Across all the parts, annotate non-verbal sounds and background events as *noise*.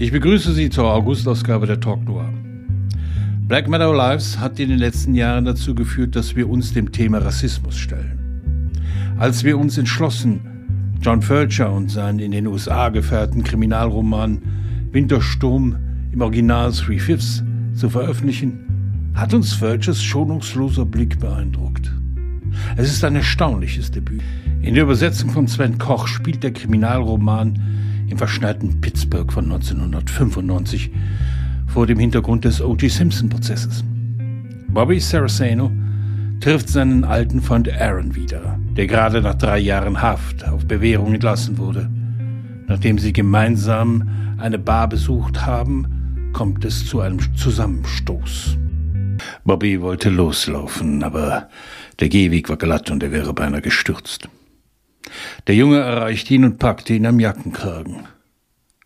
Ich begrüße Sie zur Augustausgabe der Talk Noir. Black Meadow Lives hat in den letzten Jahren dazu geführt, dass wir uns dem Thema Rassismus stellen. Als wir uns entschlossen, John Fulcher und seinen in den USA gefährten Kriminalroman Wintersturm im Original Three Fifths zu veröffentlichen, hat uns Fulchers schonungsloser Blick beeindruckt. Es ist ein erstaunliches Debüt. In der Übersetzung von Sven Koch spielt der Kriminalroman im verschneiten Pittsburgh von 1995 vor dem Hintergrund des O.G. Simpson-Prozesses. Bobby Saraceno trifft seinen alten Freund Aaron wieder, der gerade nach drei Jahren Haft auf Bewährung entlassen wurde. Nachdem sie gemeinsam eine Bar besucht haben, kommt es zu einem Zusammenstoß. Bobby wollte loslaufen, aber der Gehweg war glatt und er wäre beinahe gestürzt. Der Junge erreichte ihn und packte ihn am Jackenkragen.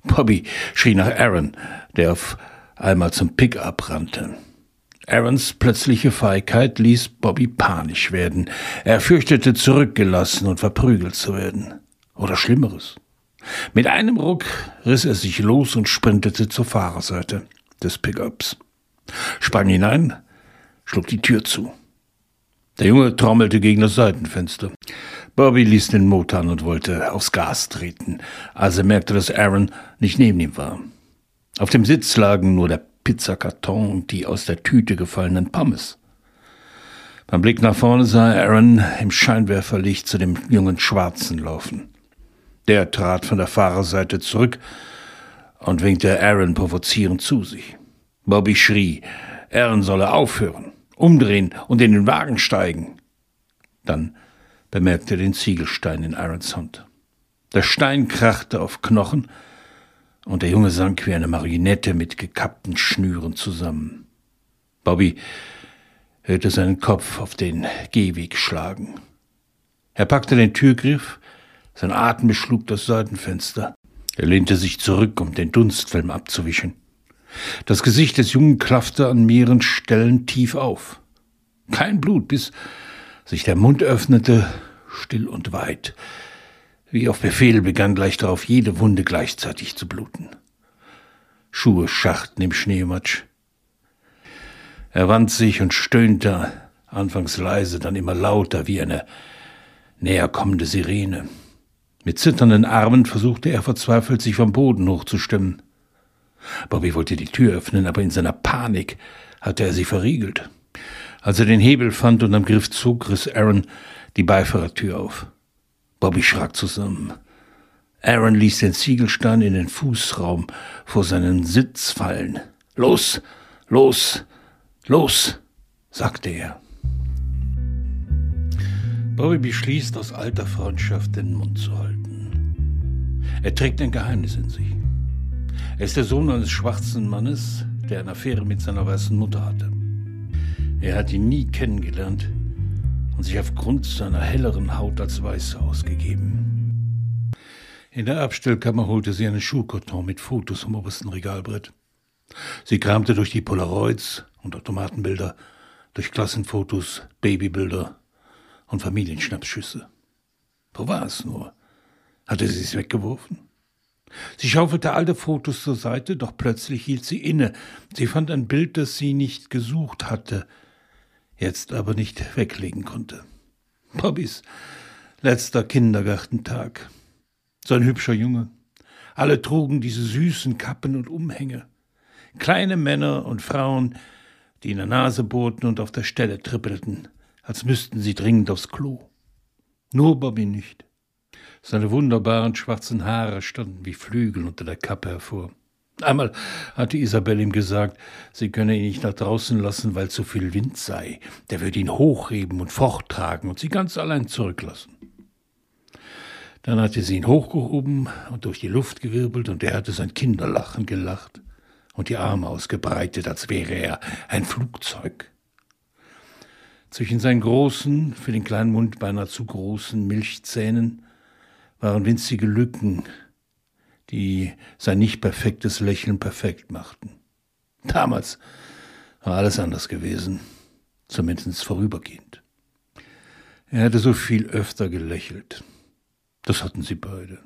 Bobby schrie nach Aaron, der auf einmal zum Pickup rannte. Aarons plötzliche Feigheit ließ Bobby panisch werden. Er fürchtete, zurückgelassen und verprügelt zu werden. Oder Schlimmeres. Mit einem Ruck riss er sich los und sprintete zur Fahrerseite des Pickups. Sprang hinein, schlug die Tür zu. Der Junge trommelte gegen das Seitenfenster. Bobby ließ den Motor an und wollte aufs Gas treten, als er merkte, dass Aaron nicht neben ihm war. Auf dem Sitz lagen nur der Pizzakarton und die aus der Tüte gefallenen Pommes. Beim Blick nach vorne sah Aaron im Scheinwerferlicht zu dem jungen Schwarzen laufen. Der trat von der Fahrerseite zurück und winkte Aaron provozierend zu sich. Bobby schrie, Aaron solle aufhören, umdrehen und in den Wagen steigen. Dann bemerkte den Ziegelstein in Aarons Hand. Der Stein krachte auf Knochen, und der Junge sank wie eine Marionette mit gekappten Schnüren zusammen. Bobby hörte seinen Kopf auf den Gehweg schlagen. Er packte den Türgriff, sein Atem beschlug das Seitenfenster. Er lehnte sich zurück, um den Dunstfilm abzuwischen. Das Gesicht des Jungen klaffte an mehreren Stellen tief auf. Kein Blut, bis sich der Mund öffnete, still und weit. Wie auf Befehl begann gleich darauf jede Wunde gleichzeitig zu bluten. Schuhe schachten im Schneematsch. Er wand sich und stöhnte, anfangs leise, dann immer lauter wie eine näherkommende Sirene. Mit zitternden Armen versuchte er verzweifelt, sich vom Boden hochzustimmen. Bobby wollte die Tür öffnen, aber in seiner Panik hatte er sie verriegelt. Als er den Hebel fand und am Griff zog, riss Aaron die Beifahrertür auf. Bobby schrak zusammen. Aaron ließ den Ziegelstein in den Fußraum vor seinen Sitz fallen. Los, los, los, sagte er. Bobby beschließt, aus alter Freundschaft den Mund zu halten. Er trägt ein Geheimnis in sich. Er ist der Sohn eines schwarzen Mannes, der eine Affäre mit seiner weißen Mutter hatte. Er hat ihn nie kennengelernt und sich aufgrund seiner helleren Haut als Weiße ausgegeben. In der Abstellkammer holte sie einen Schuhkarton mit Fotos vom obersten Regalbrett. Sie kramte durch die Polaroids und Automatenbilder, durch Klassenfotos, Babybilder und Familienschnappschüsse. Wo war es nur? Hatte sie es weggeworfen? Sie schaufelte alte Fotos zur Seite, doch plötzlich hielt sie inne. Sie fand ein Bild, das sie nicht gesucht hatte, jetzt aber nicht weglegen konnte. Bobbys letzter Kindergartentag. So ein hübscher Junge. Alle trugen diese süßen Kappen und Umhänge. Kleine Männer und Frauen, die in der Nase bohrten und auf der Stelle trippelten, als müssten sie dringend aufs Klo. Nur Bobby nicht. Seine wunderbaren schwarzen Haare standen wie Flügel unter der Kappe hervor. Einmal hatte Isabel ihm gesagt, sie könne ihn nicht nach draußen lassen, weil zu viel Wind sei. Der würde ihn hochheben und forttragen und sie ganz allein zurücklassen. Dann hatte sie ihn hochgehoben und durch die Luft gewirbelt und er hatte sein Kinderlachen gelacht und die Arme ausgebreitet, als wäre er ein Flugzeug. Zwischen seinen großen, für den kleinen Mund beinahe zu großen Milchzähnen waren winzige Lücken, die sein nicht perfektes Lächeln perfekt machten. Damals war alles anders gewesen, zumindest vorübergehend. Er hatte so viel öfter gelächelt. Das hatten sie beide.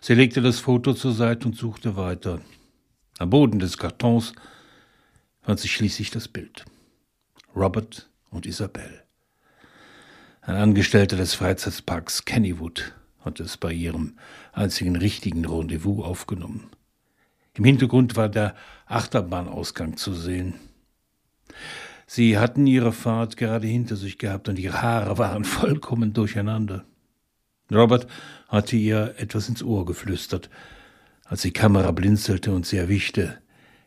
Sie legte das Foto zur Seite und suchte weiter. Am Boden des Kartons fand sich schließlich das Bild. Robert und Isabelle. Ein Angestellter des Freizeitparks Kennywood hat es bei ihrem einzigen richtigen Rendezvous aufgenommen. Im Hintergrund war der Achterbahnausgang zu sehen. Sie hatten ihre Fahrt gerade hinter sich gehabt und ihre Haare *laughs* waren vollkommen durcheinander. Robert hatte ihr etwas ins Ohr geflüstert, als die Kamera blinzelte und sie erwischte,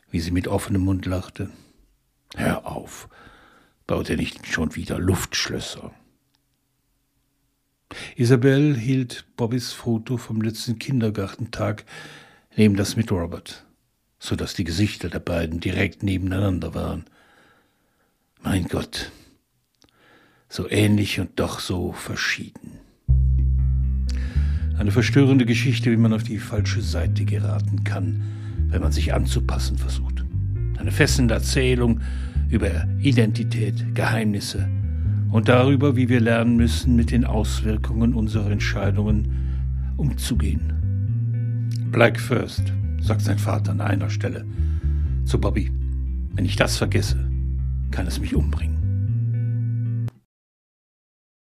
wie sie mit offenem Mund lachte. Hör auf, baut er nicht schon wieder Luftschlösser? Isabel hielt Bobbys Foto vom letzten Kindergartentag neben das mit Robert, so dass die Gesichter der beiden direkt nebeneinander waren. Mein Gott, so ähnlich und doch so verschieden. Eine verstörende Geschichte, wie man auf die falsche Seite geraten kann, wenn man sich anzupassen versucht. Eine fesselnde Erzählung über Identität, Geheimnisse und darüber, wie wir lernen müssen, mit den Auswirkungen unserer Entscheidungen umzugehen. Black first, sagt sein Vater an einer Stelle zu Bobby. Wenn ich das vergesse, kann es mich umbringen.